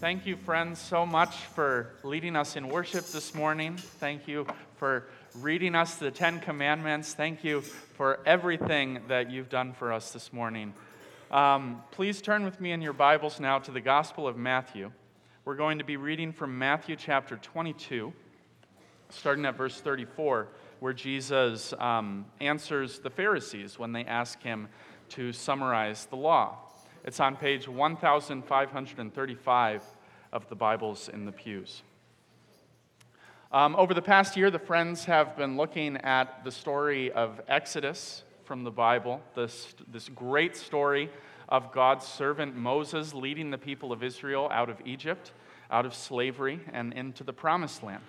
Thank you, friends, so much for leading us in worship this morning. Thank you for reading us the Ten Commandments. Thank you for everything that you've done for us this morning. Um, please turn with me in your Bibles now to the Gospel of Matthew. We're going to be reading from Matthew chapter 22, starting at verse 34, where Jesus um, answers the Pharisees when they ask him to summarize the law. It's on page 1535 of the Bibles in the pews. Um, over the past year, the friends have been looking at the story of Exodus from the Bible, this, this great story of God's servant Moses leading the people of Israel out of Egypt, out of slavery, and into the promised land.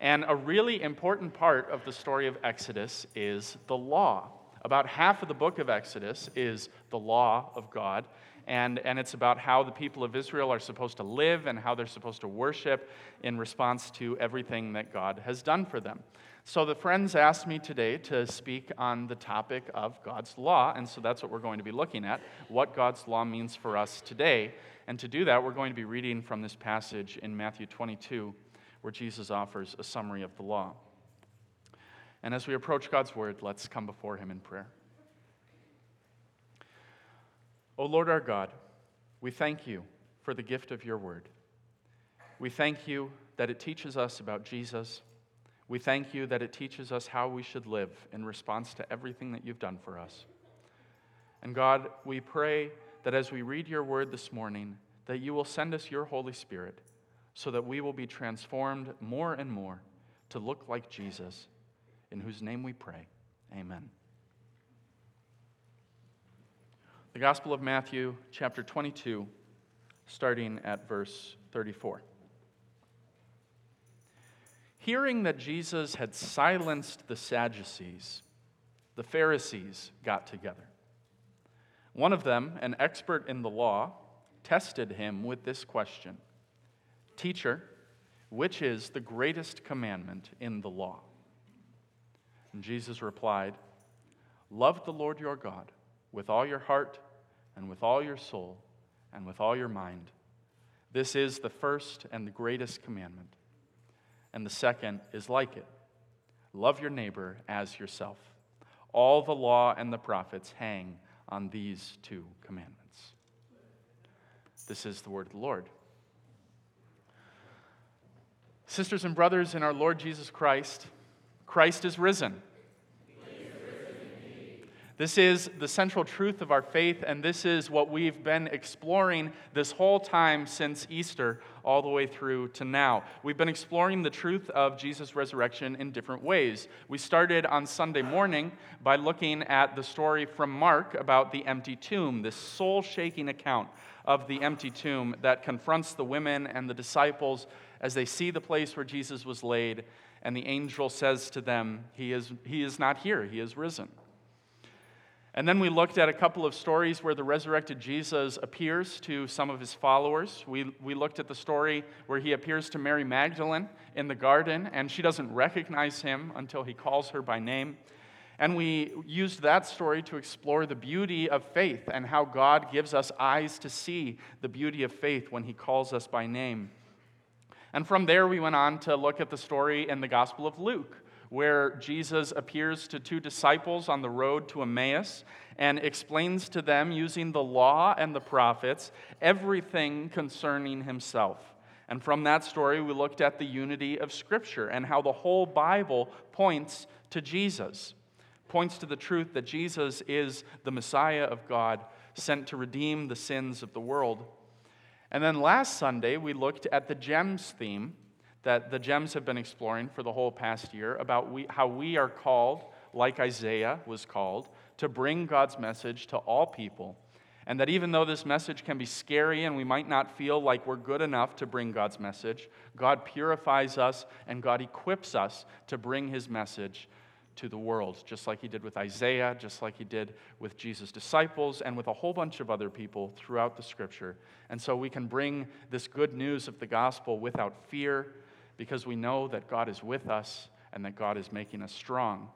And a really important part of the story of Exodus is the law. About half of the book of Exodus is the law of God, and, and it's about how the people of Israel are supposed to live and how they're supposed to worship in response to everything that God has done for them. So, the friends asked me today to speak on the topic of God's law, and so that's what we're going to be looking at what God's law means for us today. And to do that, we're going to be reading from this passage in Matthew 22, where Jesus offers a summary of the law. And as we approach God's word, let's come before Him in prayer. O Lord our God, we thank you for the gift of your word. We thank you that it teaches us about Jesus. We thank you that it teaches us how we should live in response to everything that you've done for us. And God, we pray that as we read your word this morning, that you will send us your Holy Spirit so that we will be transformed more and more to look like Jesus, in whose name we pray. Amen. The Gospel of Matthew, chapter 22, starting at verse 34. Hearing that Jesus had silenced the Sadducees, the Pharisees got together. One of them, an expert in the law, tested him with this question Teacher, which is the greatest commandment in the law? And Jesus replied, Love the Lord your God with all your heart and with all your soul and with all your mind. This is the first and the greatest commandment. And the second is like it love your neighbor as yourself. All the law and the prophets hang on these two commandments. This is the word of the Lord. Sisters and brothers in our Lord Jesus Christ, Christ is risen. This is the central truth of our faith, and this is what we've been exploring this whole time since Easter, all the way through to now. We've been exploring the truth of Jesus' resurrection in different ways. We started on Sunday morning by looking at the story from Mark about the empty tomb, this soul shaking account of the empty tomb that confronts the women and the disciples as they see the place where Jesus was laid, and the angel says to them, He is, he is not here, He is risen. And then we looked at a couple of stories where the resurrected Jesus appears to some of his followers. We, we looked at the story where he appears to Mary Magdalene in the garden, and she doesn't recognize him until he calls her by name. And we used that story to explore the beauty of faith and how God gives us eyes to see the beauty of faith when he calls us by name. And from there, we went on to look at the story in the Gospel of Luke where Jesus appears to two disciples on the road to Emmaus and explains to them, using the law and the prophets, everything concerning himself. And from that story, we looked at the unity of Scripture and how the whole Bible points to Jesus, points to the truth that Jesus is the Messiah of God, sent to redeem the sins of the world. And then last Sunday, we looked at the gems theme that the gems have been exploring for the whole past year about we, how we are called, like Isaiah was called, to bring God's message to all people. And that even though this message can be scary and we might not feel like we're good enough to bring God's message, God purifies us and God equips us to bring his message to the world, just like he did with Isaiah, just like he did with Jesus' disciples, and with a whole bunch of other people throughout the scripture. And so we can bring this good news of the gospel without fear because we know that God is with us and that God is making us strong.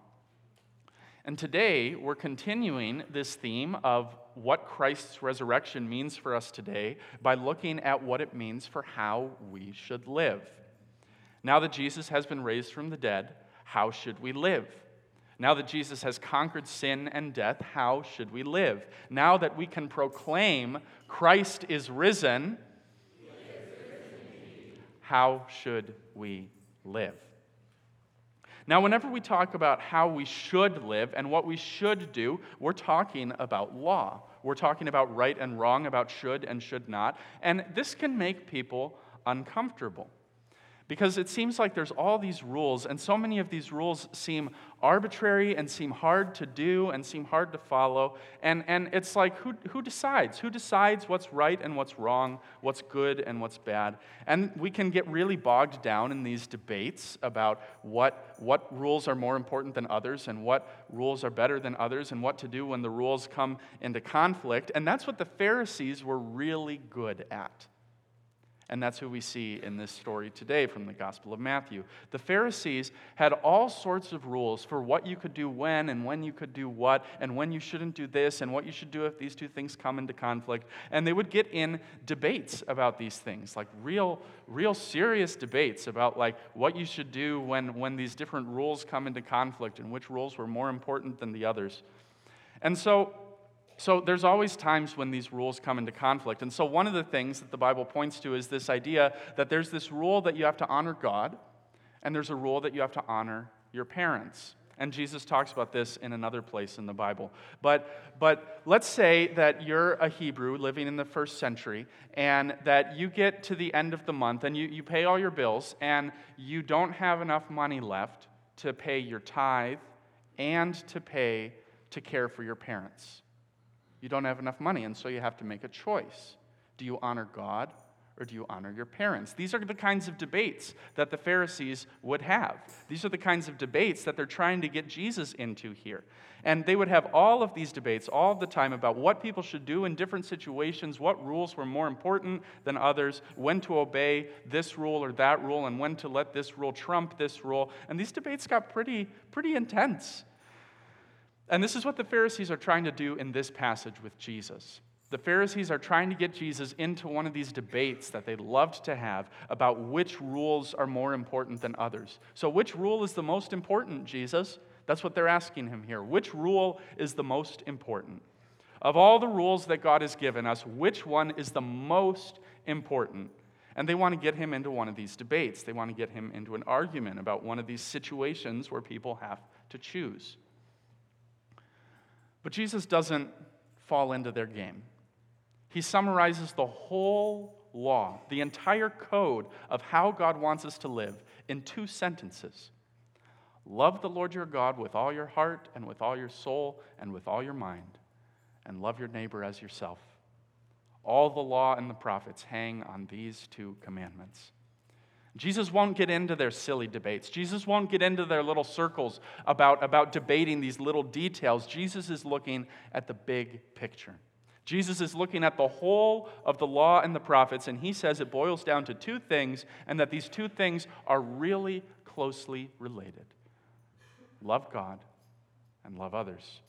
And today, we're continuing this theme of what Christ's resurrection means for us today by looking at what it means for how we should live. Now that Jesus has been raised from the dead, how should we live? Now that Jesus has conquered sin and death, how should we live? Now that we can proclaim Christ is risen, how should we live? Now, whenever we talk about how we should live and what we should do, we're talking about law. We're talking about right and wrong, about should and should not. And this can make people uncomfortable. Because it seems like there's all these rules, and so many of these rules seem arbitrary and seem hard to do and seem hard to follow. And, and it's like, who, who decides? Who decides what's right and what's wrong, what's good and what's bad? And we can get really bogged down in these debates about what, what rules are more important than others and what rules are better than others and what to do when the rules come into conflict. And that's what the Pharisees were really good at. And that's who we see in this story today from the Gospel of Matthew. The Pharisees had all sorts of rules for what you could do when and when you could do what and when you shouldn't do this and what you should do if these two things come into conflict. And they would get in debates about these things, like real, real serious debates about like what you should do when, when these different rules come into conflict and which rules were more important than the others. And so so there's always times when these rules come into conflict. And so one of the things that the Bible points to is this idea that there's this rule that you have to honor God, and there's a rule that you have to honor your parents. And Jesus talks about this in another place in the Bible. But, but let's say that you're a Hebrew living in the first century and that you get to the end of the month and you, you pay all your bills and you don't have enough money left to pay your tithe and to pay to care for your parents you don't have enough money, and so you have to make a choice. Do you honor God or do you honor your parents? These are the kinds of debates that the Pharisees would have. These are the kinds of debates that they're trying to get Jesus into here. And they would have all of these debates all the time about what people should do in different situations, what rules were more important than others, when to obey this rule or that rule, and when to let this rule trump this rule. And these debates got pretty, pretty intense. And this is what the Pharisees are trying to do in this passage with Jesus. The Pharisees are trying to get Jesus into one of these debates that they loved to have about which rules are more important than others. So, which rule is the most important, Jesus? That's what they're asking him here. Which rule is the most important? Of all the rules that God has given us, which one is the most important? And they want to get him into one of these debates. They want to get him into an argument about one of these situations where people have to choose. But Jesus doesn't fall into their game. He summarizes the whole law, the entire code of how God wants us to live, in two sentences Love the Lord your God with all your heart, and with all your soul, and with all your mind, and love your neighbor as yourself. All the law and the prophets hang on these two commandments. Jesus won't get into their silly debates. Jesus won't get into their little circles about, about debating these little details. Jesus is looking at the big picture. Jesus is looking at the whole of the law and the prophets, and he says it boils down to two things, and that these two things are really closely related love God and love others.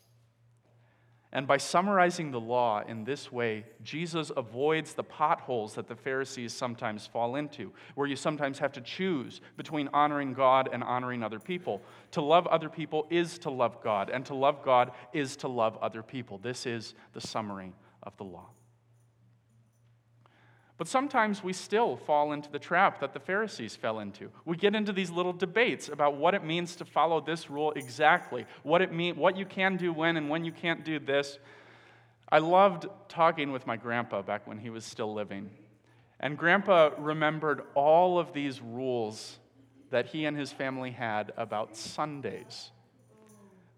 And by summarizing the law in this way, Jesus avoids the potholes that the Pharisees sometimes fall into, where you sometimes have to choose between honoring God and honoring other people. To love other people is to love God, and to love God is to love other people. This is the summary of the law. But sometimes we still fall into the trap that the Pharisees fell into. We get into these little debates about what it means to follow this rule exactly, what it mean, what you can do when and when you can't do this. I loved talking with my grandpa back when he was still living. And grandpa remembered all of these rules that he and his family had about Sundays.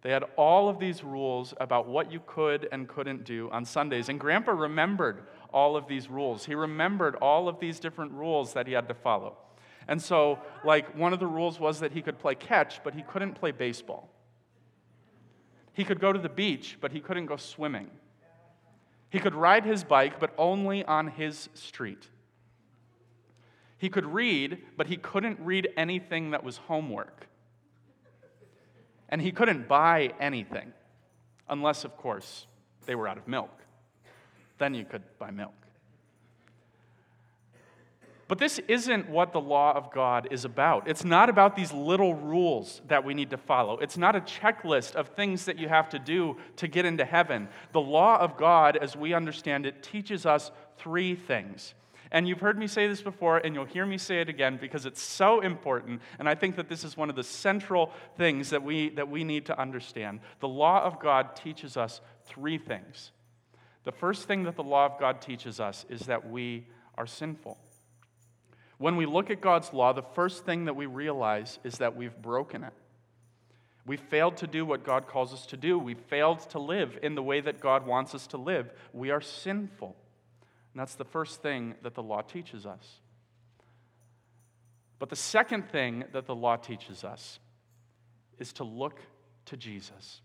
They had all of these rules about what you could and couldn't do on Sundays. And grandpa remembered all of these rules. He remembered all of these different rules that he had to follow. And so, like, one of the rules was that he could play catch, but he couldn't play baseball. He could go to the beach, but he couldn't go swimming. He could ride his bike, but only on his street. He could read, but he couldn't read anything that was homework. And he couldn't buy anything, unless, of course, they were out of milk. Then you could buy milk. But this isn't what the law of God is about. It's not about these little rules that we need to follow. It's not a checklist of things that you have to do to get into heaven. The law of God, as we understand it, teaches us three things. And you've heard me say this before, and you'll hear me say it again because it's so important. And I think that this is one of the central things that we, that we need to understand. The law of God teaches us three things. The first thing that the law of God teaches us is that we are sinful. When we look at God's law, the first thing that we realize is that we've broken it. We failed to do what God calls us to do. We failed to live in the way that God wants us to live. We are sinful. And that's the first thing that the law teaches us. But the second thing that the law teaches us is to look to Jesus,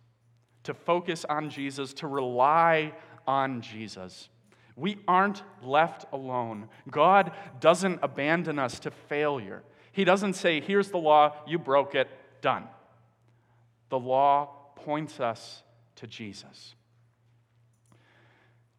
to focus on Jesus, to rely on Jesus. We aren't left alone. God doesn't abandon us to failure. He doesn't say, Here's the law, you broke it, done. The law points us to Jesus.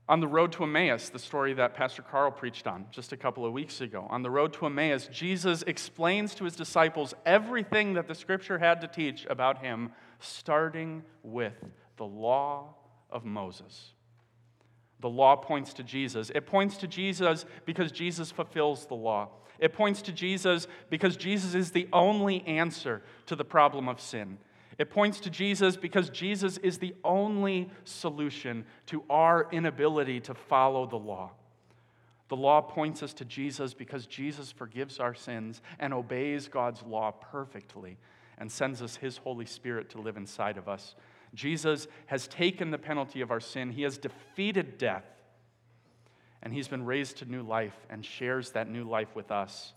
On the road to Emmaus, the story that Pastor Carl preached on just a couple of weeks ago, on the road to Emmaus, Jesus explains to his disciples everything that the scripture had to teach about him, starting with the law of Moses. The law points to Jesus. It points to Jesus because Jesus fulfills the law. It points to Jesus because Jesus is the only answer to the problem of sin. It points to Jesus because Jesus is the only solution to our inability to follow the law. The law points us to Jesus because Jesus forgives our sins and obeys God's law perfectly and sends us His Holy Spirit to live inside of us Jesus has taken the penalty of our sin, He has defeated death, and He's been raised to new life and shares that new life with us.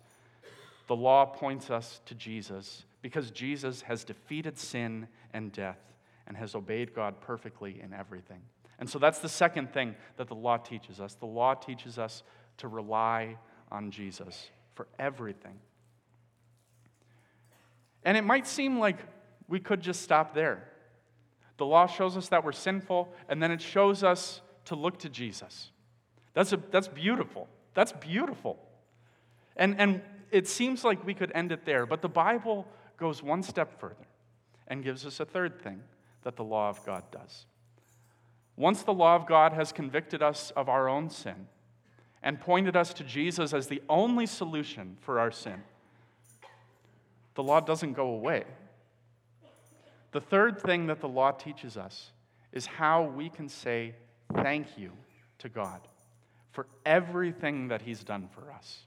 The law points us to Jesus because Jesus has defeated sin and death and has obeyed God perfectly in everything. And so that's the second thing that the law teaches us. The law teaches us to rely on Jesus for everything. And it might seem like we could just stop there. The law shows us that we're sinful, and then it shows us to look to Jesus. That's, a, that's beautiful. That's beautiful. And, and it seems like we could end it there, but the Bible goes one step further and gives us a third thing that the law of God does. Once the law of God has convicted us of our own sin and pointed us to Jesus as the only solution for our sin, the law doesn't go away. The third thing that the law teaches us is how we can say thank you to God for everything that He's done for us.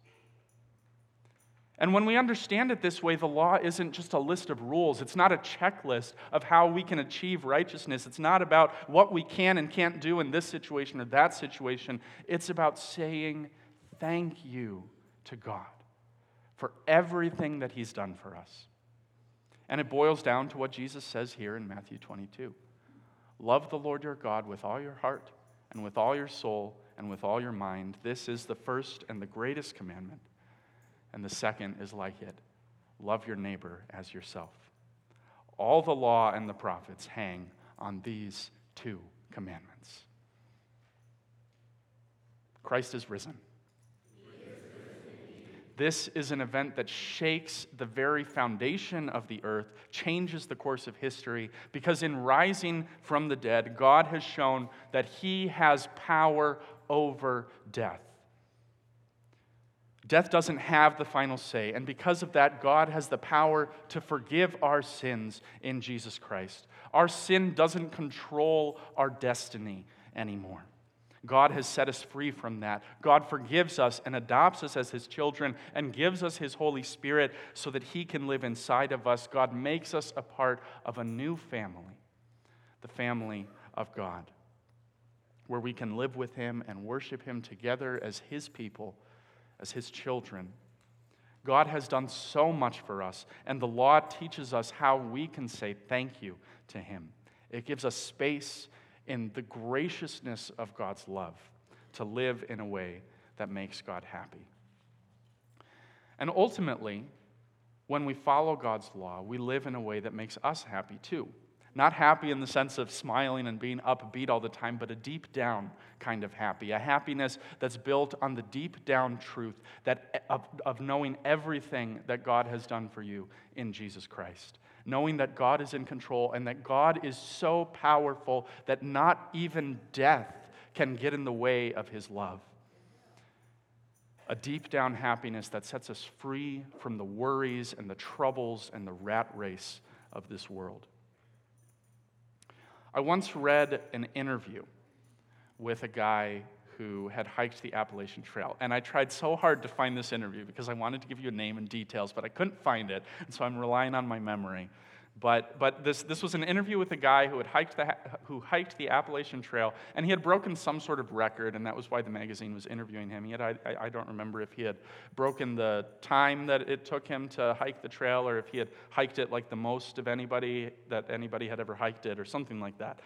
And when we understand it this way, the law isn't just a list of rules. It's not a checklist of how we can achieve righteousness. It's not about what we can and can't do in this situation or that situation. It's about saying thank you to God for everything that He's done for us. And it boils down to what Jesus says here in Matthew 22 Love the Lord your God with all your heart, and with all your soul, and with all your mind. This is the first and the greatest commandment. And the second is like it love your neighbor as yourself. All the law and the prophets hang on these two commandments. Christ is risen. This is an event that shakes the very foundation of the earth, changes the course of history, because in rising from the dead, God has shown that He has power over death. Death doesn't have the final say, and because of that, God has the power to forgive our sins in Jesus Christ. Our sin doesn't control our destiny anymore. God has set us free from that. God forgives us and adopts us as his children and gives us his Holy Spirit so that he can live inside of us. God makes us a part of a new family, the family of God, where we can live with him and worship him together as his people, as his children. God has done so much for us, and the law teaches us how we can say thank you to him. It gives us space in the graciousness of God's love to live in a way that makes God happy. And ultimately, when we follow God's law, we live in a way that makes us happy too. Not happy in the sense of smiling and being upbeat all the time, but a deep down kind of happy. A happiness that's built on the deep down truth that, of, of knowing everything that God has done for you in Jesus Christ. Knowing that God is in control and that God is so powerful that not even death can get in the way of his love. A deep down happiness that sets us free from the worries and the troubles and the rat race of this world. I once read an interview with a guy who had hiked the Appalachian Trail. And I tried so hard to find this interview because I wanted to give you a name and details, but I couldn't find it. And so I'm relying on my memory. But, but this, this was an interview with a guy who had hiked the, who hiked the Appalachian Trail, and he had broken some sort of record, and that was why the magazine was interviewing him. He had, I, I don't remember if he had broken the time that it took him to hike the trail, or if he had hiked it like the most of anybody that anybody had ever hiked it, or something like that.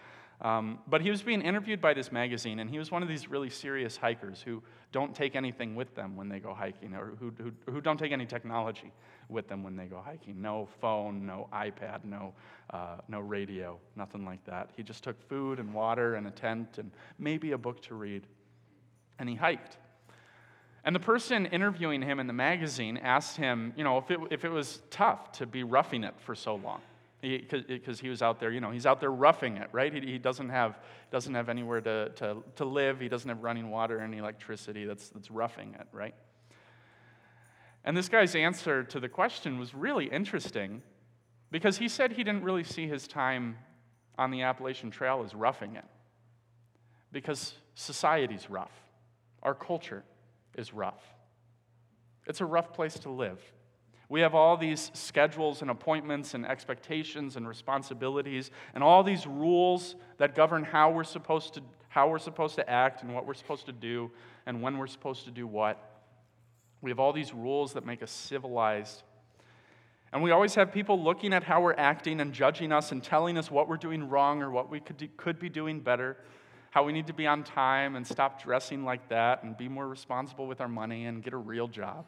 Um, but he was being interviewed by this magazine, and he was one of these really serious hikers who don't take anything with them when they go hiking, or who, who, who don't take any technology with them when they go hiking. No phone, no iPad, no, uh, no radio, nothing like that. He just took food and water and a tent and maybe a book to read, and he hiked. And the person interviewing him in the magazine asked him, you know, if it, if it was tough to be roughing it for so long because he, he, was out there, you know, he's out there roughing it, right? He, he doesn't, have, doesn't have anywhere to, to, to live. He doesn't have running water and electricity. That's, that's roughing it, right? And this guy's answer to the question was really interesting because he said he didn't really see his time on the Appalachian Trail as roughing it because society's rough, our culture is rough. It's a rough place to live. We have all these schedules and appointments and expectations and responsibilities and all these rules that govern how we're supposed to, how we're supposed to act and what we're supposed to do and when we're supposed to do what. We have all these rules that make us civilized. And we always have people looking at how we're acting and judging us and telling us what we're doing wrong or what we could, do, could be doing better, how we need to be on time and stop dressing like that and be more responsible with our money and get a real job.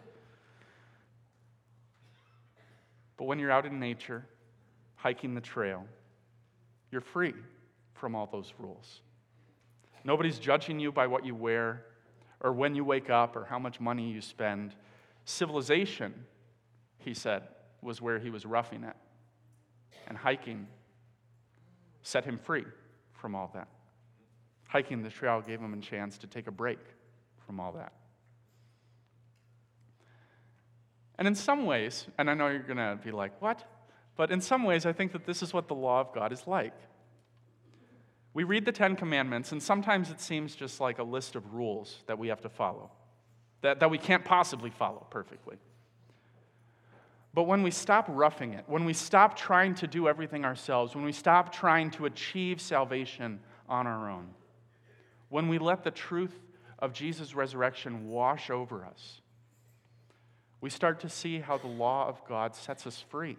But when you're out in nature, hiking the trail, you're free from all those rules. Nobody's judging you by what you wear or when you wake up or how much money you spend. Civilization, he said, was where he was roughing it. And hiking set him free from all that. Hiking the trail gave him a chance to take a break from all that. And in some ways, and I know you're going to be like, what? But in some ways, I think that this is what the law of God is like. We read the Ten Commandments, and sometimes it seems just like a list of rules that we have to follow, that, that we can't possibly follow perfectly. But when we stop roughing it, when we stop trying to do everything ourselves, when we stop trying to achieve salvation on our own, when we let the truth of Jesus' resurrection wash over us, we start to see how the law of God sets us free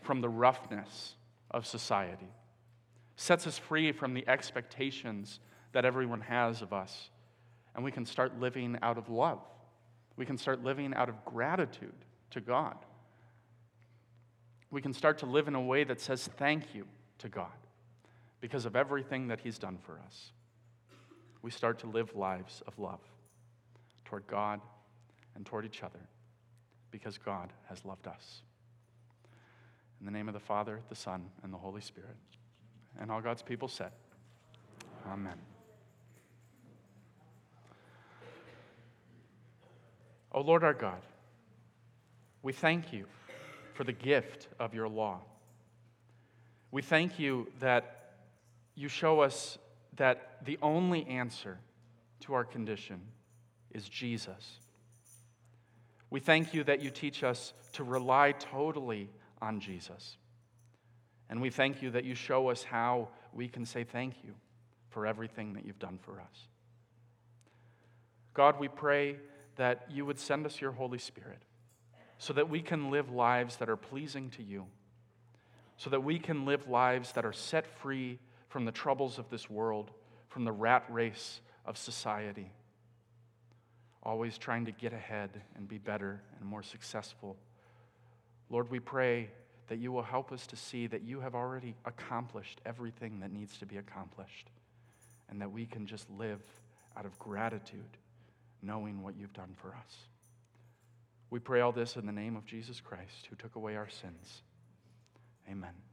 from the roughness of society, sets us free from the expectations that everyone has of us, and we can start living out of love. We can start living out of gratitude to God. We can start to live in a way that says thank you to God because of everything that He's done for us. We start to live lives of love toward God and toward each other because God has loved us. In the name of the Father, the Son, and the Holy Spirit. And all God's people said, Amen. O Lord our God, we thank you for the gift of your law. We thank you that you show us that the only answer to our condition is Jesus. We thank you that you teach us to rely totally on Jesus. And we thank you that you show us how we can say thank you for everything that you've done for us. God, we pray that you would send us your Holy Spirit so that we can live lives that are pleasing to you, so that we can live lives that are set free from the troubles of this world, from the rat race of society always trying to get ahead and be better and more successful. Lord, we pray that you will help us to see that you have already accomplished everything that needs to be accomplished, and that we can just live out of gratitude, knowing what you've done for us. We pray all this in the name of Jesus Christ, who took away our sins. Amen.